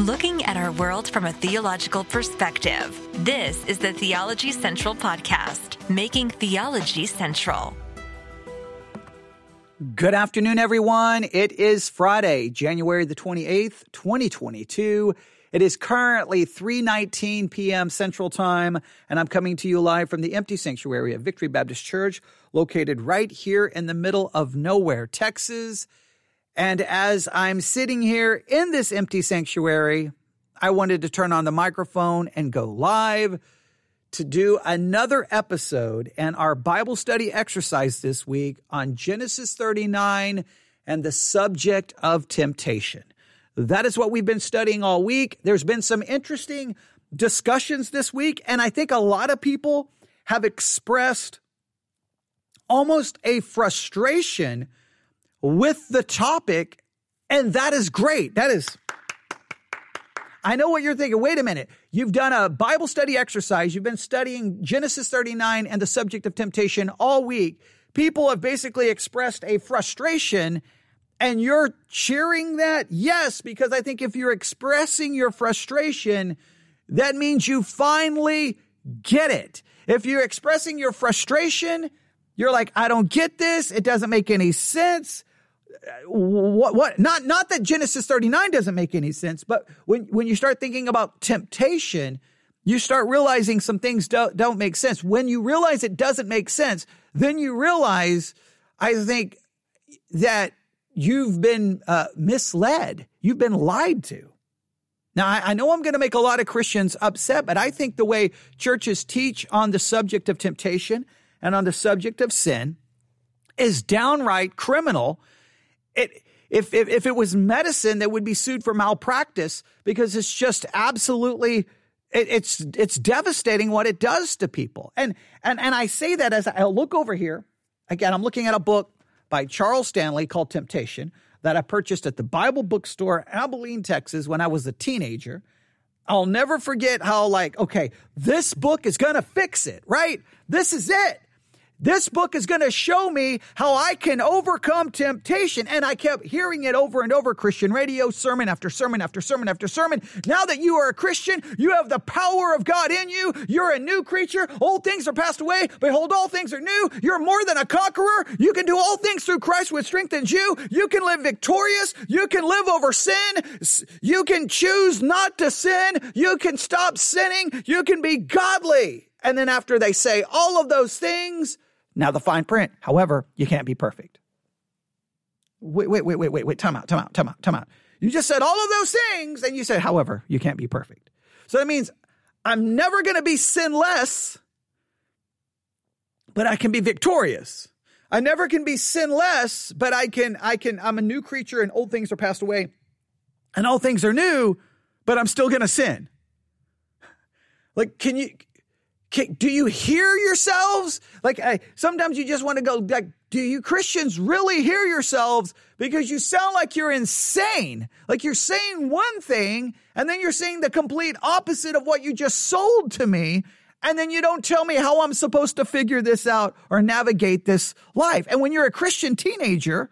looking at our world from a theological perspective. This is the Theology Central Podcast, making theology central. Good afternoon, everyone. It is Friday, January the 28th, 2022. It is currently 3:19 p.m. Central Time, and I'm coming to you live from the empty sanctuary of Victory Baptist Church, located right here in the middle of nowhere, Texas. And as I'm sitting here in this empty sanctuary, I wanted to turn on the microphone and go live to do another episode and our Bible study exercise this week on Genesis 39 and the subject of temptation. That is what we've been studying all week. There's been some interesting discussions this week, and I think a lot of people have expressed almost a frustration with the topic, and that is great. That is. I know what you're thinking. Wait a minute. You've done a Bible study exercise. You've been studying Genesis 39 and the subject of temptation all week. People have basically expressed a frustration and you're cheering that? Yes, because I think if you're expressing your frustration, that means you finally get it. If you're expressing your frustration, you're like, I don't get this. It doesn't make any sense. What, what, not, not that Genesis 39 doesn't make any sense, but when, when you start thinking about temptation, you start realizing some things don't, don't make sense. When you realize it doesn't make sense, then you realize, I think, that you've been uh, misled. You've been lied to. Now, I, I know I'm going to make a lot of Christians upset, but I think the way churches teach on the subject of temptation and on the subject of sin is downright criminal. It, if, if, if it was medicine that would be sued for malpractice because it's just absolutely it, it's it's devastating what it does to people. And and and I say that as I look over here. Again, I'm looking at a book by Charles Stanley called Temptation that I purchased at the Bible bookstore, Abilene, Texas, when I was a teenager. I'll never forget how, like, okay, this book is to fix it, right? This is it. This book is going to show me how I can overcome temptation. And I kept hearing it over and over Christian radio, sermon after sermon after sermon after sermon. Now that you are a Christian, you have the power of God in you. You're a new creature. Old things are passed away. Behold, all things are new. You're more than a conqueror. You can do all things through Christ which strengthens you. You can live victorious. You can live over sin. You can choose not to sin. You can stop sinning. You can be godly. And then after they say all of those things, now, the fine print, however, you can't be perfect. Wait, wait, wait, wait, wait, wait, time out, time out, time out, time out. You just said all of those things, and you said, however, you can't be perfect. So that means I'm never going to be sinless, but I can be victorious. I never can be sinless, but I can, I can, I'm a new creature and old things are passed away and all things are new, but I'm still going to sin. Like, can you, do you hear yourselves? Like I, sometimes you just want to go like, do you Christians really hear yourselves? Because you sound like you're insane. Like you're saying one thing and then you're saying the complete opposite of what you just sold to me. And then you don't tell me how I'm supposed to figure this out or navigate this life. And when you're a Christian teenager,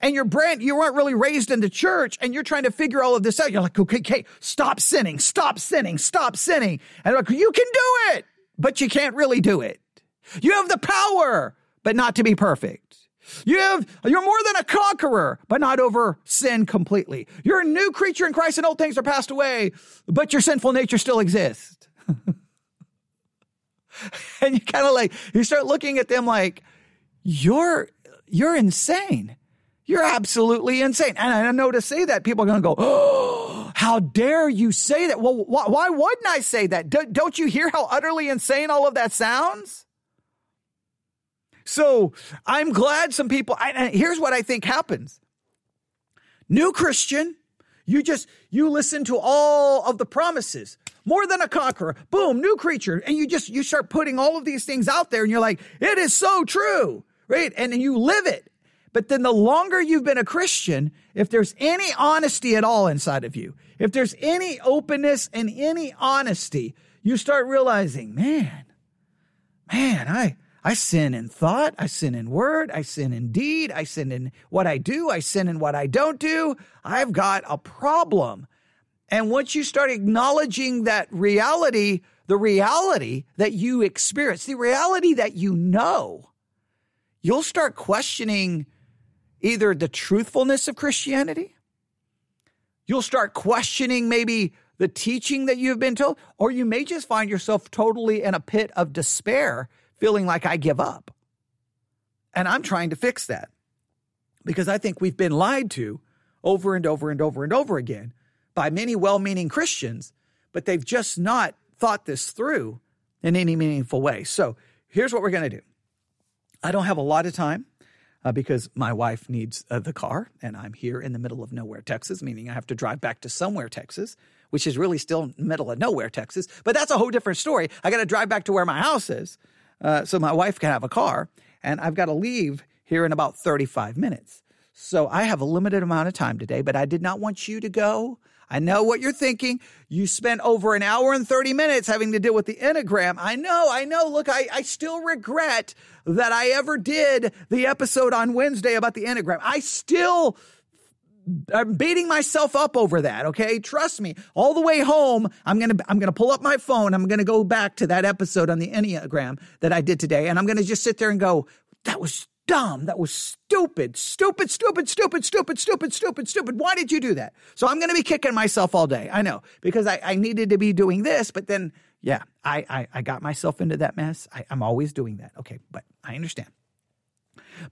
and your brand, you weren't really raised in the church and you're trying to figure all of this out. You're like, okay, okay, stop sinning, stop sinning, stop sinning. And like, you can do it but you can't really do it. You have the power, but not to be perfect. You have, you're more than a conqueror, but not over sin completely. You're a new creature in Christ and old things are passed away, but your sinful nature still exists. and you kind of like, you start looking at them like, you're, you're insane. You're absolutely insane. And I know to say that people are going to go, oh, how dare you say that? Well, why, why wouldn't I say that? Do, don't you hear how utterly insane all of that sounds? So I'm glad some people, I, here's what I think happens. New Christian, you just, you listen to all of the promises. More than a conqueror. Boom, new creature. And you just, you start putting all of these things out there and you're like, it is so true. Right. And you live it. But then the longer you've been a Christian, if there's any honesty at all inside of you, if there's any openness and any honesty, you start realizing, man, man, I, I sin in thought, I sin in word, I sin in deed, I sin in what I do, I sin in what I don't do. I've got a problem. And once you start acknowledging that reality, the reality that you experience, the reality that you know, you'll start questioning either the truthfulness of Christianity, you'll start questioning maybe the teaching that you've been told, or you may just find yourself totally in a pit of despair, feeling like I give up. And I'm trying to fix that because I think we've been lied to over and over and over and over again by many well meaning Christians, but they've just not thought this through in any meaningful way. So here's what we're going to do I don't have a lot of time. Uh, because my wife needs uh, the car, and I'm here in the middle of nowhere, Texas, meaning I have to drive back to somewhere, Texas, which is really still middle of nowhere, Texas. But that's a whole different story. I got to drive back to where my house is, uh, so my wife can have a car, and I've got to leave here in about 35 minutes. So I have a limited amount of time today, but I did not want you to go. I know what you're thinking. You spent over an hour and 30 minutes having to deal with the Enneagram. I know, I know. Look, I, I still regret that I ever did the episode on Wednesday about the Enneagram. I still I'm beating myself up over that. Okay. Trust me. All the way home, I'm going to, I'm going to pull up my phone. I'm going to go back to that episode on the Enneagram that I did today. And I'm going to just sit there and go, that was dumb. That was stupid, stupid, stupid, stupid, stupid, stupid, stupid, stupid. Why did you do that? So I'm going to be kicking myself all day. I know because I, I needed to be doing this, but then, yeah, I, I, I got myself into that mess. I, I'm always doing that. Okay. But I understand.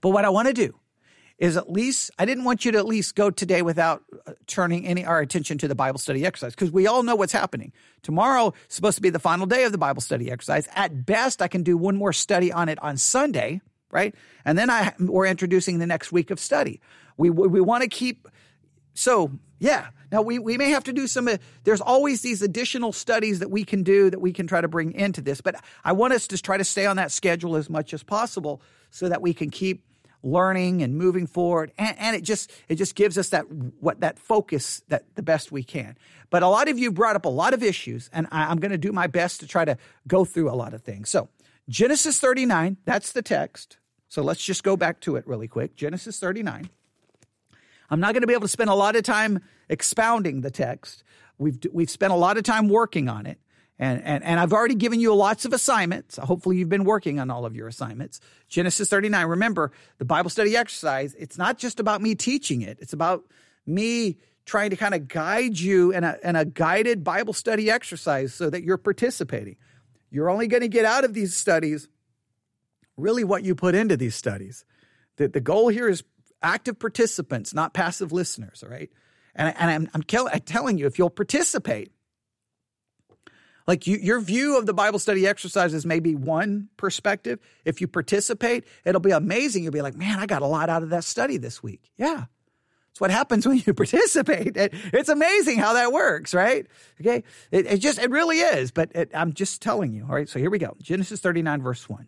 But what I want to do is at least I didn't want you to at least go today without uh, turning any our attention to the Bible study exercise because we all know what's happening. Tomorrow is supposed to be the final day of the Bible study exercise. At best, I can do one more study on it on Sunday right? And then I we're introducing the next week of study. We we want to keep so yeah. Now we we may have to do some. Uh, there's always these additional studies that we can do that we can try to bring into this, but I want us to try to stay on that schedule as much as possible so that we can keep learning and moving forward and, and, it just it just gives us that what that focus that the best we can but a lot of you brought up a lot of issues and I, i'm going to do my best to try to go through a lot of things so genesis 39 that's the text so let's just go back to it really quick. Genesis 39. I'm not going to be able to spend a lot of time expounding the text. We've, we've spent a lot of time working on it. And, and, and I've already given you lots of assignments. Hopefully, you've been working on all of your assignments. Genesis 39. Remember, the Bible study exercise, it's not just about me teaching it, it's about me trying to kind of guide you in a, in a guided Bible study exercise so that you're participating. You're only going to get out of these studies really what you put into these studies. The, the goal here is active participants, not passive listeners, all right? And, and I'm, I'm, I'm telling you, if you'll participate, like you, your view of the Bible study exercises may be one perspective. If you participate, it'll be amazing. You'll be like, man, I got a lot out of that study this week. Yeah. It's what happens when you participate. It, it's amazing how that works, right? Okay. It, it just, it really is. But it, I'm just telling you. All right. So here we go. Genesis 39, verse 1.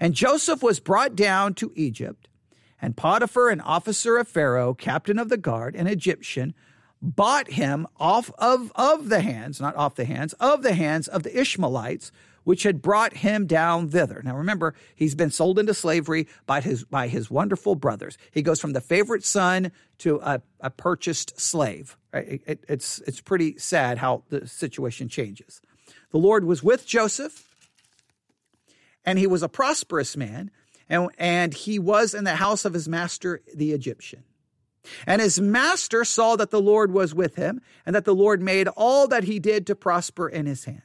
And Joseph was brought down to Egypt, and Potiphar, an officer of Pharaoh, captain of the guard, an Egyptian, bought him off of, of the hands, not off the hands, of the hands of the Ishmaelites, which had brought him down thither. Now remember, he's been sold into slavery by his, by his wonderful brothers. He goes from the favorite son to a, a purchased slave. It, it, it's, it's pretty sad how the situation changes. The Lord was with Joseph and he was a prosperous man, and, and he was in the house of his master, the Egyptian. And his master saw that the Lord was with him, and that the Lord made all that he did to prosper in his hand.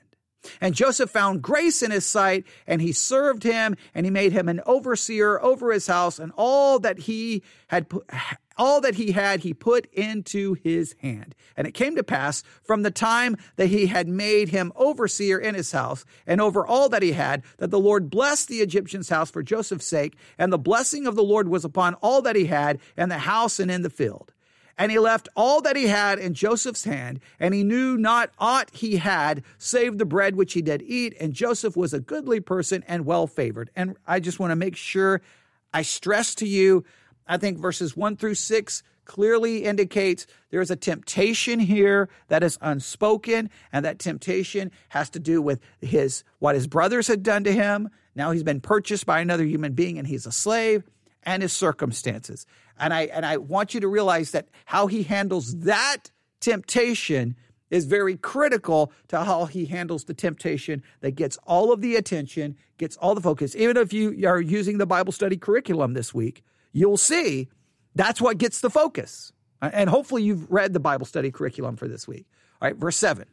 And Joseph found grace in his sight, and he served him, and he made him an overseer over his house, and all that he had all that he had he put into his hand. And it came to pass from the time that he had made him overseer in his house and over all that he had, that the Lord blessed the Egyptian's house for Joseph's sake, and the blessing of the Lord was upon all that he had in the house and in the field. And he left all that he had in Joseph's hand, and he knew not aught he had save the bread which he did eat. And Joseph was a goodly person and well favored. And I just want to make sure I stress to you, I think verses one through six clearly indicates there is a temptation here that is unspoken, and that temptation has to do with his what his brothers had done to him. Now he's been purchased by another human being and he's a slave and his circumstances. And I and I want you to realize that how he handles that temptation is very critical to how he handles the temptation that gets all of the attention, gets all the focus. Even if you are using the Bible study curriculum this week, you'll see that's what gets the focus. Uh, and hopefully you've read the Bible study curriculum for this week. All right, verse 7.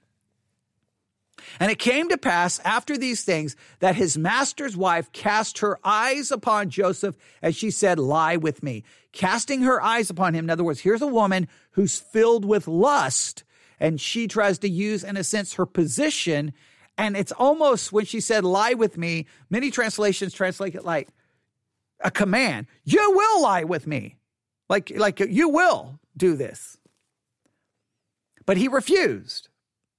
And it came to pass after these things that his master's wife cast her eyes upon Joseph and she said, Lie with me. Casting her eyes upon him. In other words, here's a woman who's filled with lust and she tries to use, in a sense, her position. And it's almost when she said, Lie with me, many translations translate it like a command. You will lie with me. Like, like you will do this. But he refused.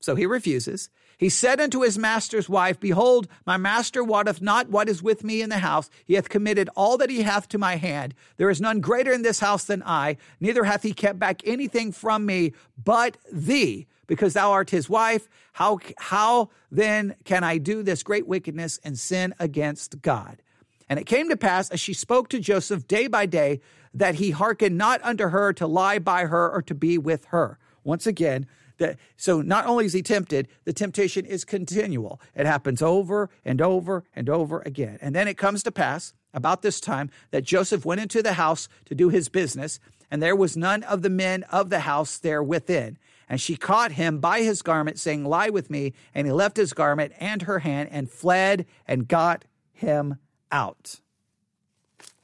So he refuses. He said unto his master's wife, Behold, my master wotteth not what is with me in the house. He hath committed all that he hath to my hand. There is none greater in this house than I, neither hath he kept back anything from me but thee, because thou art his wife. How, how then can I do this great wickedness and sin against God? And it came to pass as she spoke to Joseph day by day that he hearkened not unto her to lie by her or to be with her. Once again, that, so not only is he tempted, the temptation is continual. It happens over and over and over again. And then it comes to pass about this time that Joseph went into the house to do his business, and there was none of the men of the house there within. And she caught him by his garment, saying, Lie with me. And he left his garment and her hand and fled and got him out.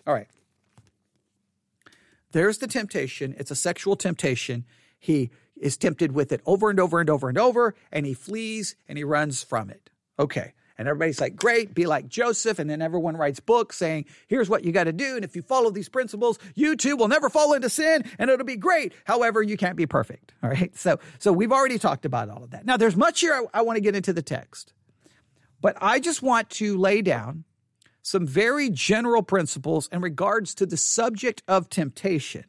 All right. There's the temptation. It's a sexual temptation. He is tempted with it over and over and over and over, and he flees and he runs from it. Okay. And everybody's like, great, be like Joseph. And then everyone writes books saying, here's what you got to do. And if you follow these principles, you too will never fall into sin and it'll be great. However, you can't be perfect. All right. So, so we've already talked about all of that. Now, there's much here I, I want to get into the text, but I just want to lay down some very general principles in regards to the subject of temptation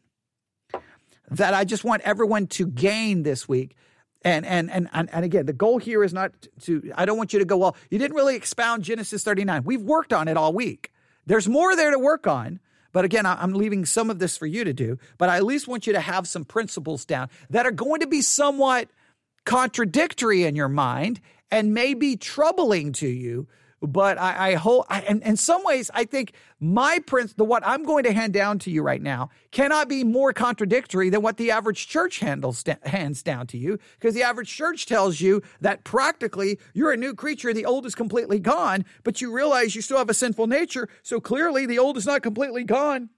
that I just want everyone to gain this week. And, and and and again, the goal here is not to. I don't want you to go. Well, you didn't really expound Genesis 39. We've worked on it all week. There's more there to work on. But again, I'm leaving some of this for you to do. But I at least want you to have some principles down that are going to be somewhat contradictory in your mind and may be troubling to you but I, I hope, I, and in some ways, I think my prince, the what I'm going to hand down to you right now, cannot be more contradictory than what the average church handles hands down to you, because the average church tells you that practically you're a new creature, the old is completely gone, but you realize you still have a sinful nature, so clearly the old is not completely gone,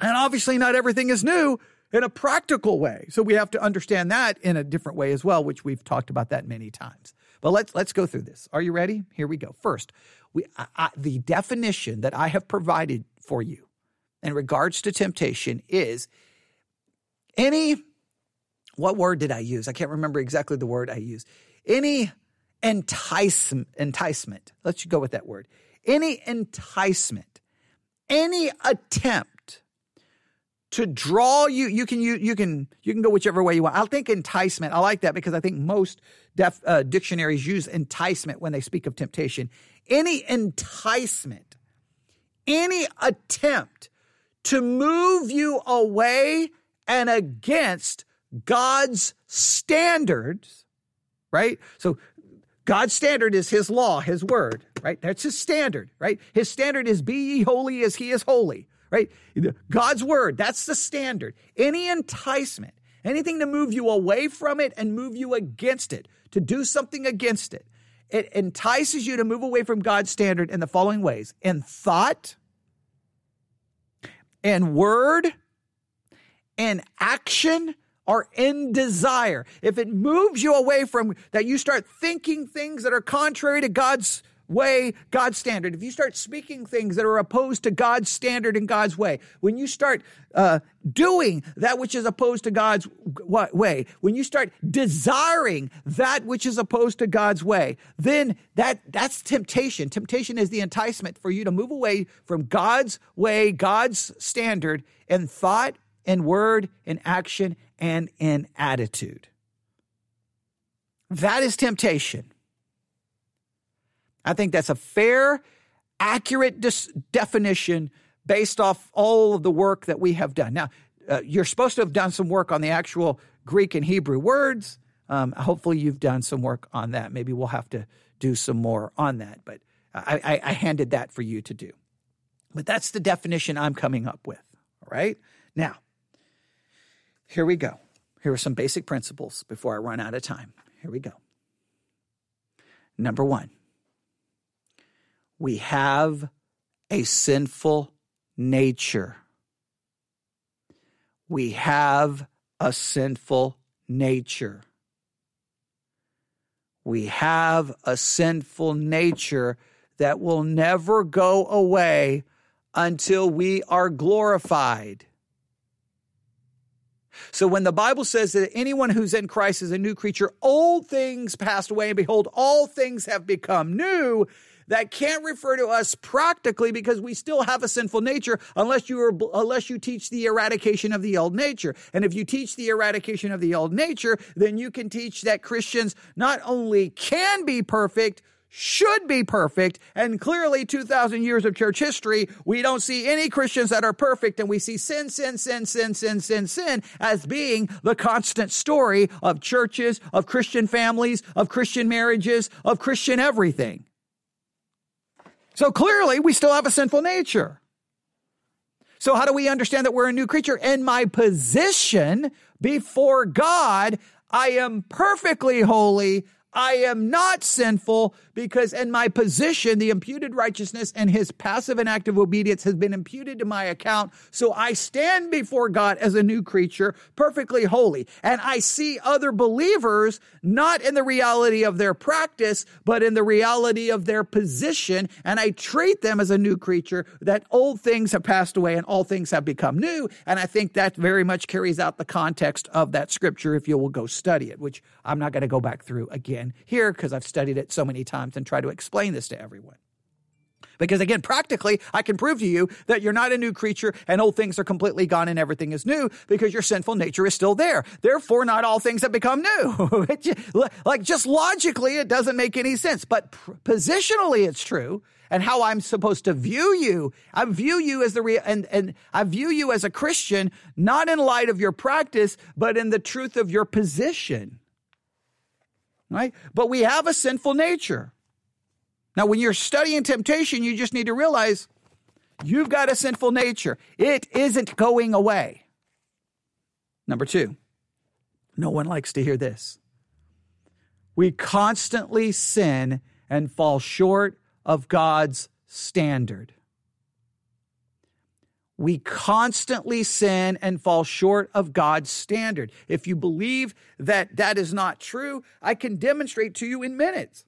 and obviously not everything is new in a practical way. So we have to understand that in a different way as well, which we've talked about that many times. But let's let's go through this. Are you ready? Here we go. First, we I, I, the definition that I have provided for you in regards to temptation is any what word did I use? I can't remember exactly the word I used. Any entice, enticement. Let's go with that word. Any enticement, any attempt to draw you you can you, you can you can go whichever way you want i'll think enticement i like that because i think most def, uh, dictionaries use enticement when they speak of temptation any enticement any attempt to move you away and against god's standards right so God's standard is his law, his word, right? That's his standard, right? His standard is be ye holy as he is holy right? God's word, that's the standard. Any enticement, anything to move you away from it and move you against it, to do something against it, it entices you to move away from God's standard in the following ways in thought, in word, in action, or in desire. If it moves you away from that, you start thinking things that are contrary to God's way, God's standard, if you start speaking things that are opposed to God's standard and God's way, when you start uh, doing that which is opposed to God's way, when you start desiring that which is opposed to God's way, then that that's temptation. Temptation is the enticement for you to move away from God's way, God's standard in thought, in word, in action, and in attitude. That is temptation. I think that's a fair, accurate dis- definition based off all of the work that we have done. Now, uh, you're supposed to have done some work on the actual Greek and Hebrew words. Um, hopefully, you've done some work on that. Maybe we'll have to do some more on that, but I, I, I handed that for you to do. But that's the definition I'm coming up with. All right. Now, here we go. Here are some basic principles before I run out of time. Here we go. Number one, we have a sinful nature. We have a sinful nature. We have a sinful nature that will never go away until we are glorified. So when the Bible says that anyone who's in Christ is a new creature, old things passed away, and behold, all things have become new. That can't refer to us practically because we still have a sinful nature unless you are, unless you teach the eradication of the old nature. And if you teach the eradication of the old nature, then you can teach that Christians not only can be perfect, should be perfect. And clearly, 2,000 years of church history, we don't see any Christians that are perfect. And we see sin, sin, sin, sin, sin, sin, sin as being the constant story of churches, of Christian families, of Christian marriages, of Christian everything. So clearly, we still have a sinful nature. So, how do we understand that we're a new creature? In my position before God, I am perfectly holy. I am not sinful because in my position, the imputed righteousness and his passive and active obedience has been imputed to my account. So I stand before God as a new creature, perfectly holy. And I see other believers not in the reality of their practice, but in the reality of their position. And I treat them as a new creature that old things have passed away and all things have become new. And I think that very much carries out the context of that scripture if you will go study it, which I'm not going to go back through again here because I've studied it so many times and try to explain this to everyone. Because again, practically, I can prove to you that you're not a new creature and old things are completely gone and everything is new because your sinful nature is still there. Therefore, not all things have become new. like just logically, it doesn't make any sense, but positionally, it's true. And how I'm supposed to view you, I view you as the real, and and I view you as a Christian, not in light of your practice, but in the truth of your position. Right? But we have a sinful nature. Now, when you're studying temptation, you just need to realize you've got a sinful nature. It isn't going away. Number two, no one likes to hear this. We constantly sin and fall short of God's standard. We constantly sin and fall short of God's standard. If you believe that that is not true, I can demonstrate to you in minutes.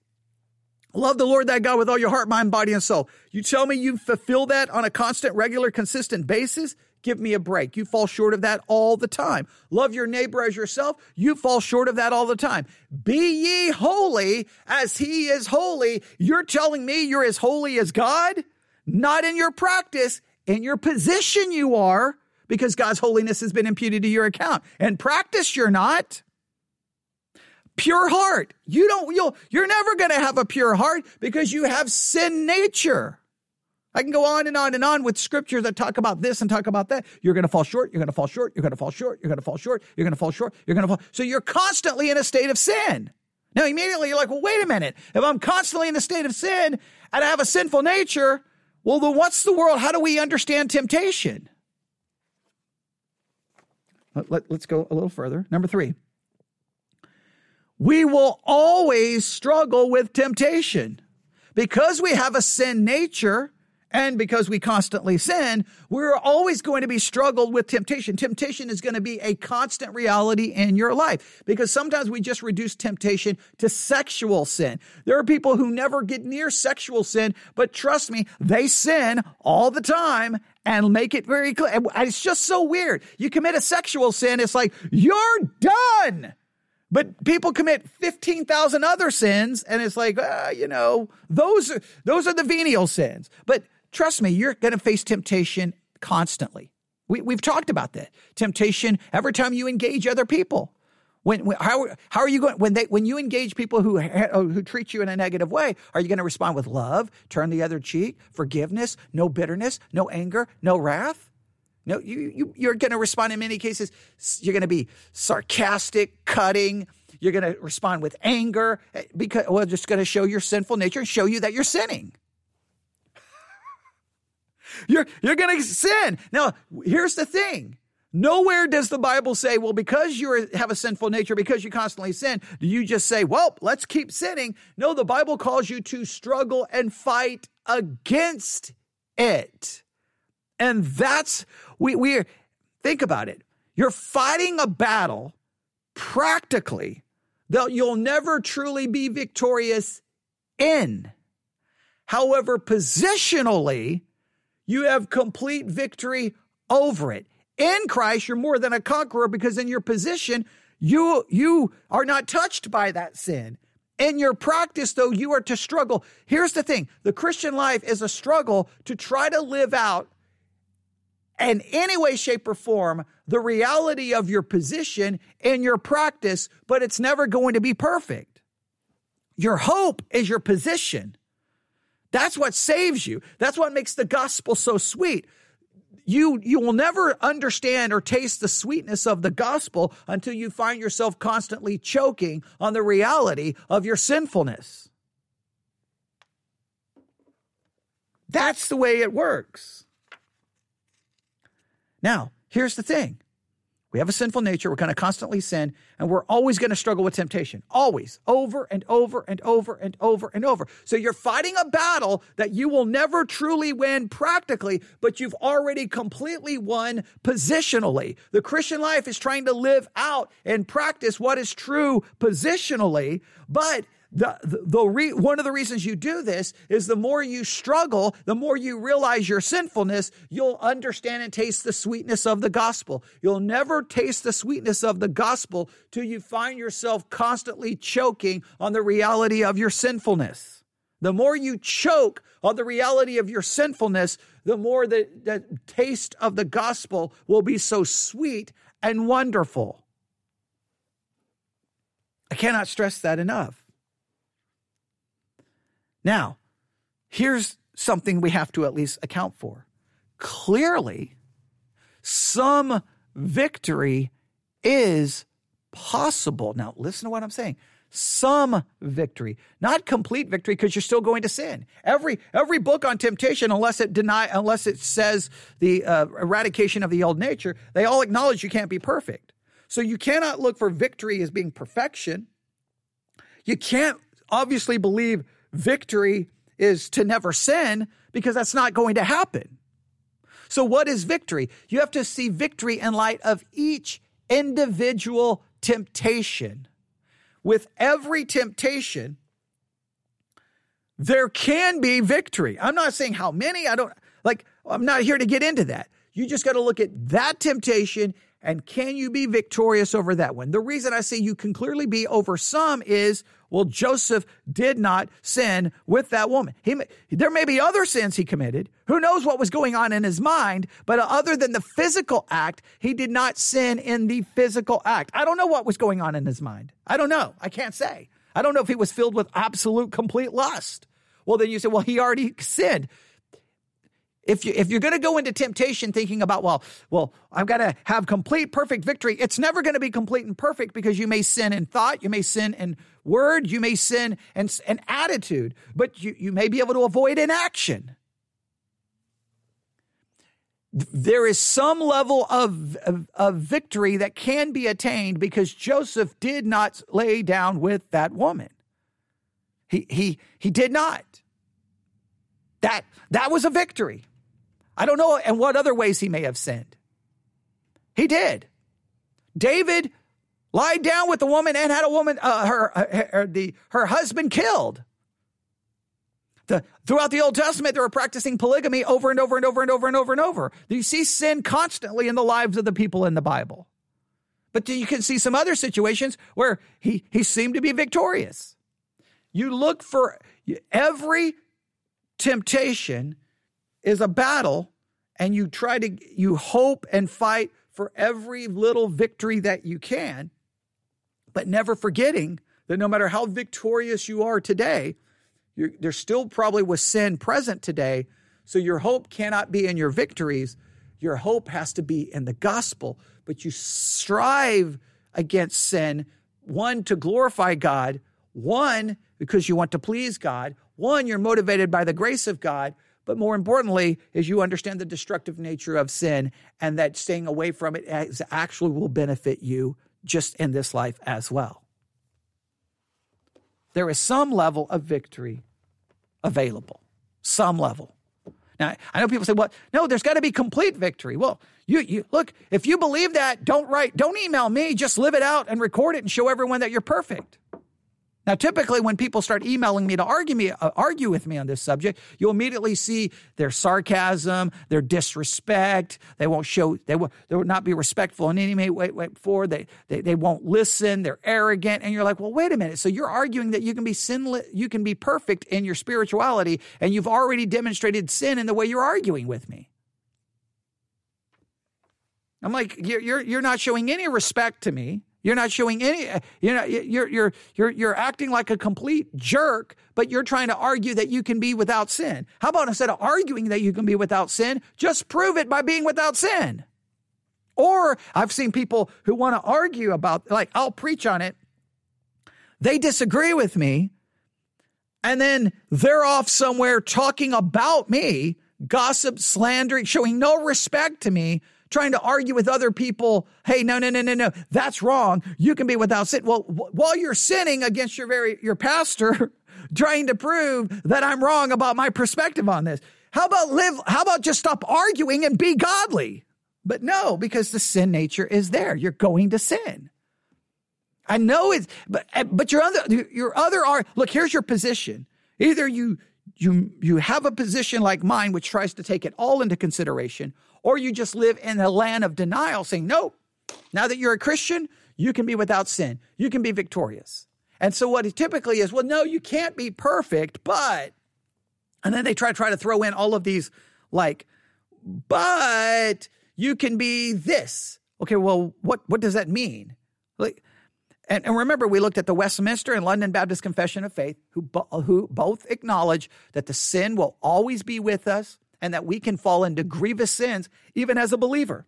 Love the Lord thy God with all your heart, mind, body, and soul. You tell me you fulfill that on a constant, regular, consistent basis? Give me a break. You fall short of that all the time. Love your neighbor as yourself. You fall short of that all the time. Be ye holy as he is holy. You're telling me you're as holy as God? Not in your practice, in your position you are, because God's holiness has been imputed to your account. And practice, you're not pure heart. You don't, you'll, you're never going to have a pure heart because you have sin nature. I can go on and on and on with scriptures that talk about this and talk about that. You're going to fall short. You're going to fall short. You're going to fall short. You're going to fall short. You're going to fall short. You're going to fall. So you're constantly in a state of sin. Now, immediately you're like, well, wait a minute. If I'm constantly in a state of sin and I have a sinful nature, well, then what's the world? How do we understand temptation? Let, let, let's go a little further. Number three we will always struggle with temptation. Because we have a sin nature, and because we constantly sin, we're always going to be struggled with temptation. Temptation is going to be a constant reality in your life because sometimes we just reduce temptation to sexual sin. There are people who never get near sexual sin, but trust me, they sin all the time and make it very clear. It's just so weird. You commit a sexual sin, it's like, you're done. But people commit 15,000 other sins and it's like, uh, you know, those are, those are the venial sins. But trust me, you're going to face temptation constantly. We, we've talked about that. Temptation every time you engage other people. When, when, how, how are you going when they when you engage people who who treat you in a negative way are you going to respond with love turn the other cheek forgiveness no bitterness no anger no wrath no, you, you, you're going to respond in many cases. You're going to be sarcastic, cutting. You're going to respond with anger eh, because, well, just going to show your sinful nature and show you that you're sinning. You're, you're going to sin. Now, here's the thing. Nowhere does the Bible say, well, because you have a sinful nature, because you constantly sin, do you just say, well, let's keep sinning? No, the Bible calls you to struggle and fight against it. And that's, we, we, think about it. You're fighting a battle practically that you'll never truly be victorious in. However, positionally, you have complete victory over it. In Christ, you're more than a conqueror because in your position, you, you are not touched by that sin. In your practice, though, you are to struggle. Here's the thing the Christian life is a struggle to try to live out in any way, shape, or form the reality of your position in your practice, but it's never going to be perfect. Your hope is your position. That's what saves you. That's what makes the gospel so sweet you you will never understand or taste the sweetness of the gospel until you find yourself constantly choking on the reality of your sinfulness. That's the way it works. Now, here's the thing we have a sinful nature. We're going to constantly sin, and we're always going to struggle with temptation. Always, over and over and over and over and over. So you're fighting a battle that you will never truly win practically, but you've already completely won positionally. The Christian life is trying to live out and practice what is true positionally, but the, the, re, one of the reasons you do this is the more you struggle, the more you realize your sinfulness, you'll understand and taste the sweetness of the gospel. You'll never taste the sweetness of the gospel till you find yourself constantly choking on the reality of your sinfulness. The more you choke on the reality of your sinfulness, the more the, the taste of the gospel will be so sweet and wonderful. I cannot stress that enough. Now, here's something we have to at least account for. Clearly, some victory is possible. Now, listen to what I'm saying. Some victory, not complete victory, because you're still going to sin. Every every book on temptation, unless it deny, unless it says the uh, eradication of the old nature, they all acknowledge you can't be perfect. So you cannot look for victory as being perfection. You can't obviously believe victory is to never sin because that's not going to happen. So, what is victory? You have to see victory in light of each individual temptation. With every temptation, there can be victory. I'm not saying how many, I don't like, I'm not here to get into that. You just got to look at that temptation and can you be victorious over that one? The reason I say you can clearly be over some is, well, Joseph did not sin with that woman. He, there may be other sins he committed. Who knows what was going on in his mind? But other than the physical act, he did not sin in the physical act. I don't know what was going on in his mind. I don't know. I can't say. I don't know if he was filled with absolute complete lust. Well, then you say, well, he already sinned if you if you're going to go into temptation thinking about well well I've got to have complete perfect victory it's never going to be complete and perfect because you may sin in thought you may sin in word you may sin and an attitude but you, you may be able to avoid inaction there is some level of, of, of victory that can be attained because Joseph did not lay down with that woman he he he did not that that was a victory I don't know in what other ways he may have sinned. He did. David lied down with the woman and had a woman, uh, her, her, her, the, her husband killed. The, throughout the Old Testament, they were practicing polygamy over and over and over and over and over and over. You see sin constantly in the lives of the people in the Bible. But you can see some other situations where he, he seemed to be victorious. You look for every temptation is a battle and you try to you hope and fight for every little victory that you can but never forgetting that no matter how victorious you are today there's still probably was sin present today. So your hope cannot be in your victories. Your hope has to be in the gospel. But you strive against sin. One, to glorify God, one, because you want to please God, one, you're motivated by the grace of God, but more importantly, is you understand the destructive nature of sin and that staying away from it actually will benefit you just in this life as well. There is some level of victory available, some level. Now, I know people say, well, no, there's got to be complete victory. Well, you, you look, if you believe that, don't write, don't email me, just live it out and record it and show everyone that you're perfect. Now, typically, when people start emailing me to argue me, uh, argue with me on this subject, you'll immediately see their sarcasm, their disrespect. They won't show, they will, they will not be respectful in any way, way before. They, they, they won't listen. They're arrogant, and you're like, well, wait a minute. So you're arguing that you can be sinless, you can be perfect in your spirituality, and you've already demonstrated sin in the way you're arguing with me. I'm like, you're, you're, you're not showing any respect to me. You're not showing any, uh, you know, you're, you're, you're, you're acting like a complete jerk, but you're trying to argue that you can be without sin. How about instead of arguing that you can be without sin, just prove it by being without sin? Or I've seen people who want to argue about, like, I'll preach on it. They disagree with me. And then they're off somewhere talking about me, gossip, slandering, showing no respect to me trying to argue with other people, hey, no, no, no, no, no, that's wrong. You can be without sin. Well, while you're sinning against your very your pastor, trying to prove that I'm wrong about my perspective on this. How about live? How about just stop arguing and be godly? But no, because the sin nature is there. You're going to sin. I know it's, but eh, but your other your other are look. Here's your position. Either you you you have a position like mine, which tries to take it all into consideration, or you just live in a land of denial saying, no, now that you're a Christian, you can be without sin. You can be victorious. And so what it typically is, well, no, you can't be perfect, but, and then they try, try to throw in all of these like, but you can be this. Okay, well, what, what does that mean? Like, and, and remember, we looked at the Westminster and London Baptist Confession of Faith, who, who both acknowledge that the sin will always be with us and that we can fall into grievous sins even as a believer.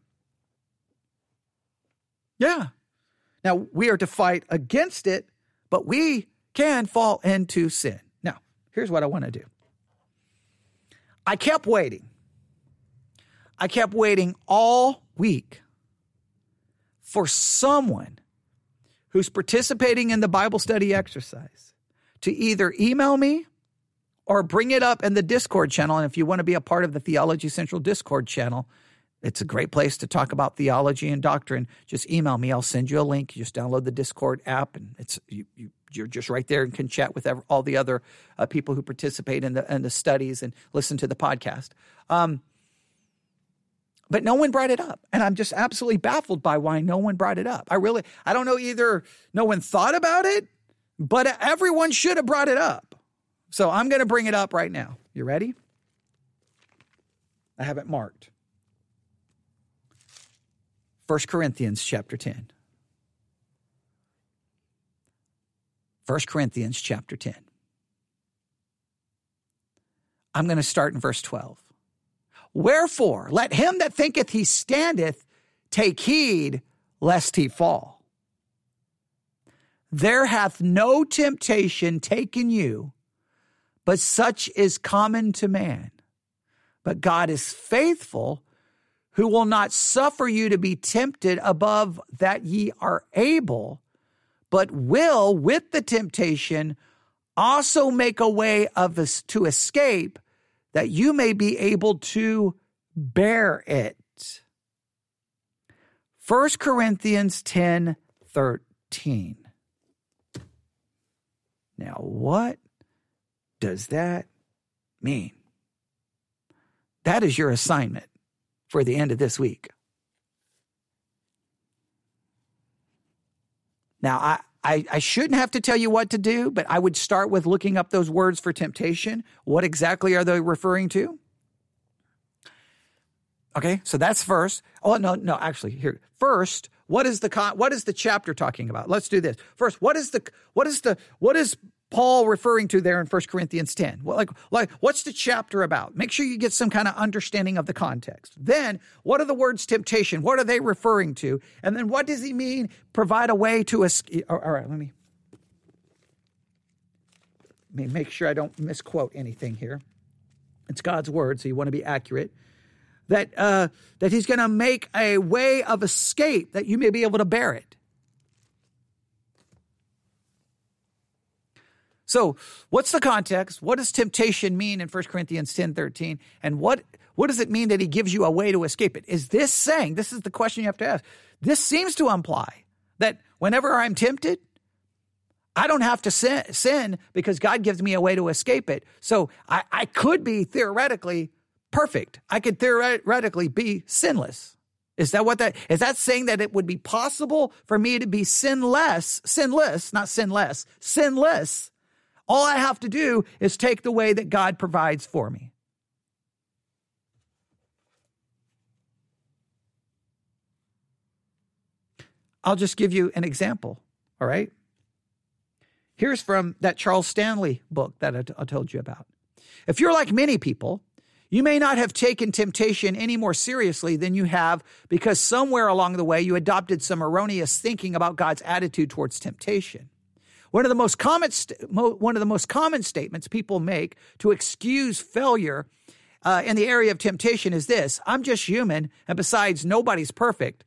Yeah. Now, we are to fight against it, but we can fall into sin. Now, here's what I want to do I kept waiting. I kept waiting all week for someone who's participating in the Bible study exercise to either email me or bring it up in the Discord channel. And if you want to be a part of the Theology Central Discord channel, it's a great place to talk about theology and doctrine. Just email me. I'll send you a link. You just download the Discord app, and it's you, you you're just right there and can chat with all the other uh, people who participate in the in the studies and listen to the podcast. Um, but no one brought it up, and I'm just absolutely baffled by why no one brought it up. I really I don't know either. No one thought about it, but everyone should have brought it up. So I'm going to bring it up right now. You ready? I have it marked. 1 Corinthians chapter 10. 1 Corinthians chapter 10. I'm going to start in verse 12. Wherefore, let him that thinketh he standeth take heed lest he fall. There hath no temptation taken you but such is common to man. But God is faithful, who will not suffer you to be tempted above that ye are able, but will, with the temptation, also make a way of us to escape, that you may be able to bear it. 1 Corinthians 10 13. Now, what does that mean? That is your assignment for the end of this week. Now, I, I, I, shouldn't have to tell you what to do, but I would start with looking up those words for temptation. What exactly are they referring to? Okay, so that's first. Oh no, no, actually, here first. What is the what is the chapter talking about? Let's do this first. What is the what is the what is Paul referring to there in 1 Corinthians 10? Well, like, like, what's the chapter about? Make sure you get some kind of understanding of the context. Then, what are the words temptation? What are they referring to? And then, what does he mean? Provide a way to escape. All right, let me, let me make sure I don't misquote anything here. It's God's word, so you want to be accurate. That uh, that He's going to make a way of escape that you may be able to bear it. So, what's the context? What does temptation mean in 1 Corinthians 10 13? And what, what does it mean that he gives you a way to escape it? Is this saying, this is the question you have to ask, this seems to imply that whenever I'm tempted, I don't have to sin, sin because God gives me a way to escape it. So I, I could be theoretically perfect. I could theoretically be sinless. Is that what that is that saying that it would be possible for me to be sinless, sinless, not sinless, sinless all I have to do is take the way that God provides for me. I'll just give you an example, all right? Here's from that Charles Stanley book that I, t- I told you about. If you're like many people, you may not have taken temptation any more seriously than you have because somewhere along the way you adopted some erroneous thinking about God's attitude towards temptation. One of the most common st- one of the most common statements people make to excuse failure uh, in the area of temptation is this: "I'm just human, and besides, nobody's perfect."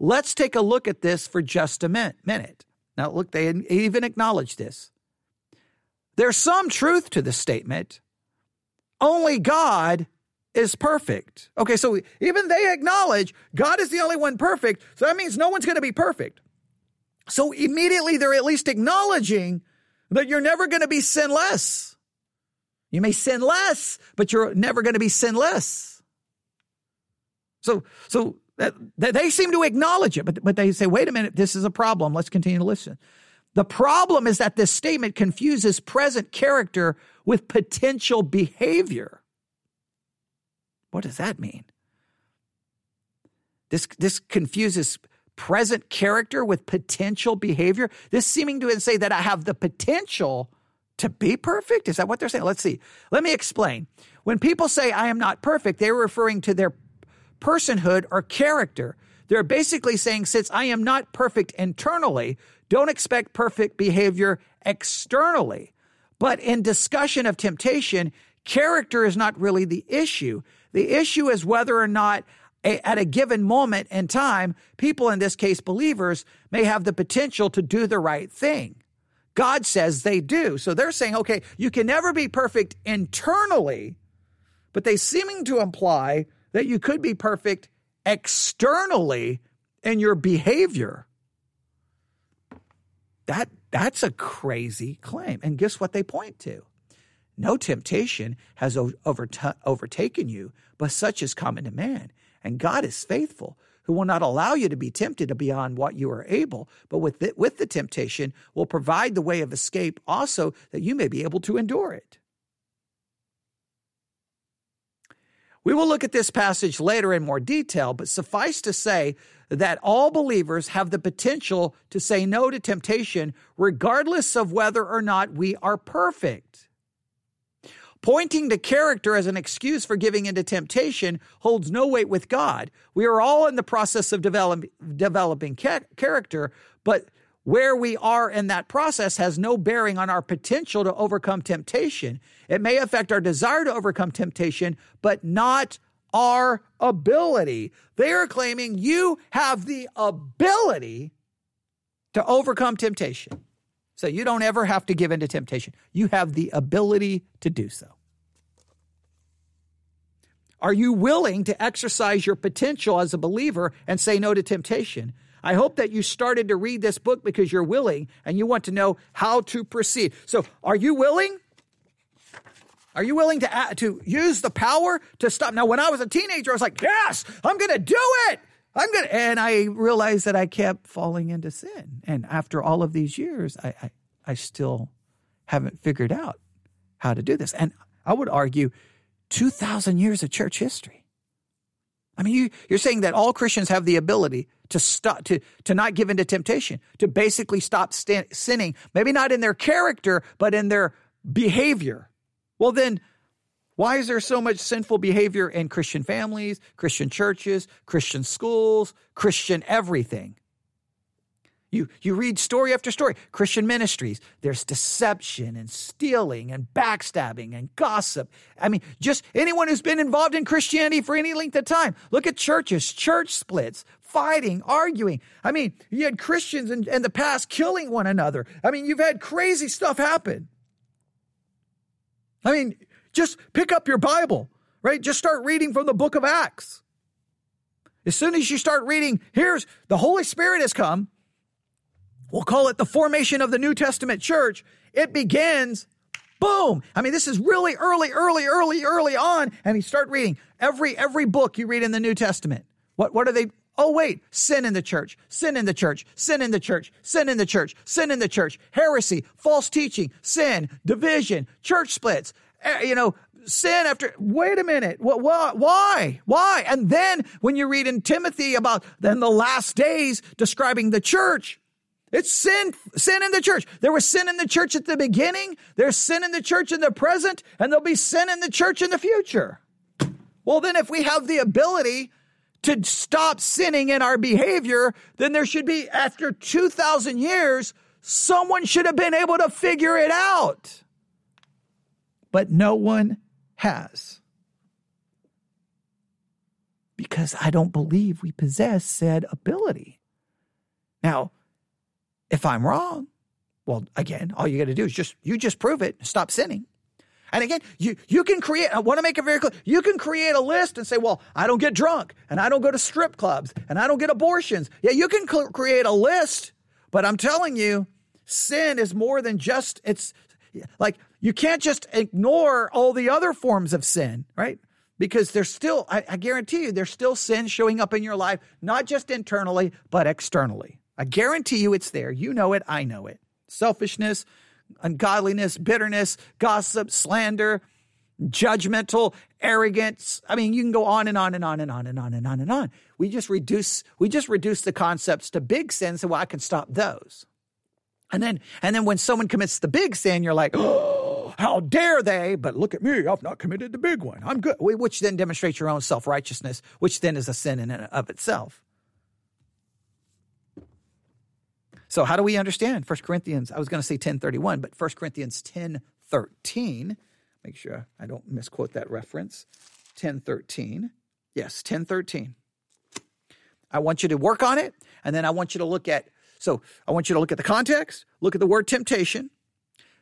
Let's take a look at this for just a minute. Now, look, they even acknowledge this. There's some truth to this statement. Only God is perfect. Okay, so even they acknowledge God is the only one perfect, so that means no one's going to be perfect. So immediately they're at least acknowledging that you're never going to be sinless. You may sin less, but you're never going to be sinless. So, so that, that they seem to acknowledge it, but, but they say, wait a minute, this is a problem. Let's continue to listen. The problem is that this statement confuses present character with potential behavior. What does that mean? This, this confuses present character with potential behavior. This seeming to say that I have the potential to be perfect. Is that what they're saying? Let's see. Let me explain. When people say I am not perfect, they're referring to their personhood or character. They're basically saying, since I am not perfect internally, don't expect perfect behavior externally. But in discussion of temptation, character is not really the issue. The issue is whether or not at a given moment in time, people, in this case believers, may have the potential to do the right thing. God says they do. So they're saying, okay, you can never be perfect internally, but they seeming to imply that you could be perfect externally in your behavior. That that's a crazy claim. And guess what they point to? No temptation has overtaken you, but such is common to man. And God is faithful, who will not allow you to be tempted beyond what you are able, but with the, with the temptation will provide the way of escape also that you may be able to endure it. We will look at this passage later in more detail, but suffice to say that all believers have the potential to say no to temptation, regardless of whether or not we are perfect. Pointing to character as an excuse for giving into temptation holds no weight with God. We are all in the process of develop, developing ca- character, but where we are in that process has no bearing on our potential to overcome temptation. It may affect our desire to overcome temptation, but not our ability. They are claiming you have the ability to overcome temptation. So you don't ever have to give in to temptation. You have the ability to do so. Are you willing to exercise your potential as a believer and say no to temptation? I hope that you started to read this book because you're willing and you want to know how to proceed. So, are you willing? Are you willing to to use the power to stop? Now, when I was a teenager, I was like, "Yes, I'm going to do it. I'm gonna, and I realized that I kept falling into sin. And after all of these years, I, I, I still haven't figured out how to do this. And I would argue 2,000 years of church history. I mean, you, you're saying that all Christians have the ability to stop to to not give into temptation, to basically stop st- sinning, maybe not in their character, but in their behavior. Well, then why is there so much sinful behavior in Christian families, Christian churches, Christian schools, Christian everything? You, you read story after story, Christian ministries, there's deception and stealing and backstabbing and gossip. I mean, just anyone who's been involved in Christianity for any length of time. Look at churches, church splits, fighting, arguing. I mean, you had Christians in, in the past killing one another. I mean, you've had crazy stuff happen. I mean, just pick up your Bible, right? Just start reading from the book of Acts. As soon as you start reading, here's the Holy Spirit has come we'll call it the formation of the New Testament church. It begins, boom. I mean, this is really early, early, early, early on. And you start reading every, every book you read in the New Testament. What, what are they? Oh, wait, sin in the church, sin in the church, sin in the church, sin in the church, sin in the church, heresy, false teaching, sin, division, church splits, Eh, you know, sin after wait a minute what, what, why why and then when you read in timothy about then the last days describing the church it's sin, sin in the church. There was sin in the church at the beginning. There's sin in the church in the present, and there'll be sin in the church in the future. Well, then, if we have the ability to stop sinning in our behavior, then there should be, after 2,000 years, someone should have been able to figure it out. But no one has. Because I don't believe we possess said ability. Now, if I'm wrong, well, again, all you got to do is just you just prove it. Stop sinning. And again, you you can create. I want to make it very clear. You can create a list and say, "Well, I don't get drunk, and I don't go to strip clubs, and I don't get abortions." Yeah, you can cl- create a list, but I'm telling you, sin is more than just. It's like you can't just ignore all the other forms of sin, right? Because there's still, I, I guarantee you, there's still sin showing up in your life, not just internally, but externally. I guarantee you it's there. You know it. I know it. Selfishness, ungodliness, bitterness, gossip, slander, judgmental, arrogance. I mean, you can go on and on and on and on and on and on and on. We just reduce, we just reduce the concepts to big sins. So well, I can stop those. And then, and then when someone commits the big sin, you're like, oh, how dare they? But look at me. I've not committed the big one. I'm good. Which then demonstrates your own self righteousness, which then is a sin in and of itself. So how do we understand 1 Corinthians? I was going to say 1031, but 1 Corinthians 1013. Make sure I don't misquote that reference. 1013. Yes, 1013. I want you to work on it, and then I want you to look at so I want you to look at the context, look at the word temptation,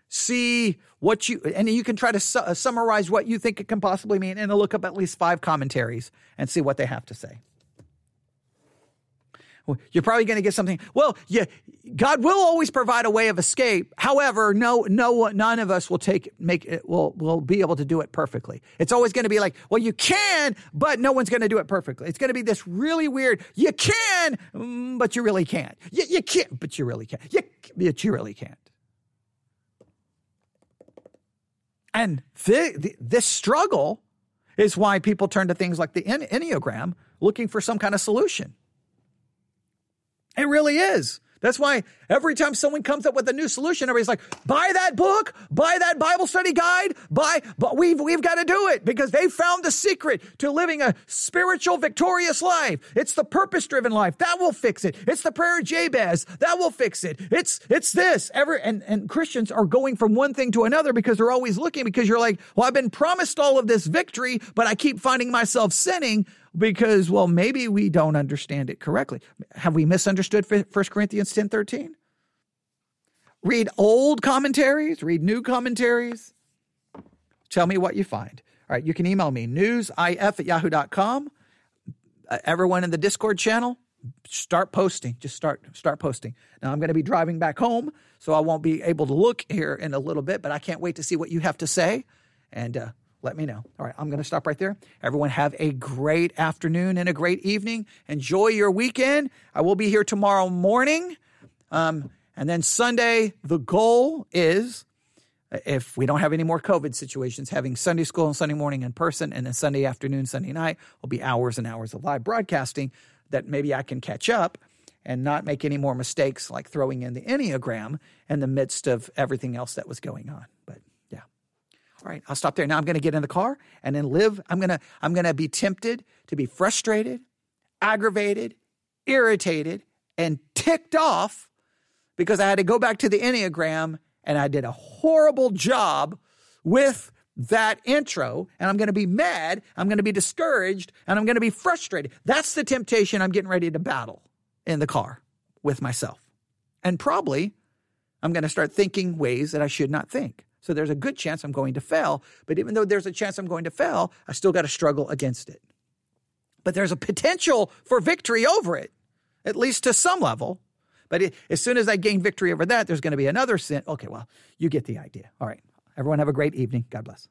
see what you and you can try to su- uh, summarize what you think it can possibly mean and look up at least five commentaries and see what they have to say you're probably going to get something. Well, yeah, God will always provide a way of escape. However, no, no, none of us will take make it. Will will be able to do it perfectly. It's always going to be like, well, you can, but no one's going to do it perfectly. It's going to be this really weird. You can, mm, but you really can't. You, you can't, but you really can't. You, but you really can't. And the, the, this struggle is why people turn to things like the Enneagram looking for some kind of solution. It really is. That's why every time someone comes up with a new solution, everybody's like, buy that book, buy that Bible study guide, buy, but we've, we've got to do it because they found the secret to living a spiritual, victorious life. It's the purpose driven life. That will fix it. It's the prayer of Jabez. That will fix it. It's, it's this. Every, and, and Christians are going from one thing to another because they're always looking because you're like, well, I've been promised all of this victory, but I keep finding myself sinning because well maybe we don't understand it correctly. Have we misunderstood 1 corinthians 10 13 read old commentaries read new commentaries. Tell me what you find. All right you can email me newsif at yahoo.com uh, everyone in the discord channel start posting just start start posting. Now i'm going to be driving back home so i won't be able to look here in a little bit but i can't wait to see what you have to say. And uh, let me know. All right, I'm going to stop right there. Everyone have a great afternoon and a great evening. Enjoy your weekend. I will be here tomorrow morning. Um, and then Sunday, the goal is if we don't have any more COVID situations, having Sunday school and Sunday morning in person, and then Sunday afternoon, Sunday night will be hours and hours of live broadcasting. that maybe I can catch up and not make any more mistakes like throwing in the Enneagram in the midst of everything else that was going on. But. All right, I'll stop there. Now I'm going to get in the car and then live. I'm going to I'm going to be tempted to be frustrated, aggravated, irritated, and ticked off because I had to go back to the Enneagram and I did a horrible job with that intro and I'm going to be mad, I'm going to be discouraged, and I'm going to be frustrated. That's the temptation I'm getting ready to battle in the car with myself. And probably I'm going to start thinking ways that I should not think. So there's a good chance I'm going to fail. But even though there's a chance I'm going to fail, I still got to struggle against it. But there's a potential for victory over it, at least to some level. But it, as soon as I gain victory over that, there's going to be another sin. Okay, well, you get the idea. All right. Everyone have a great evening. God bless.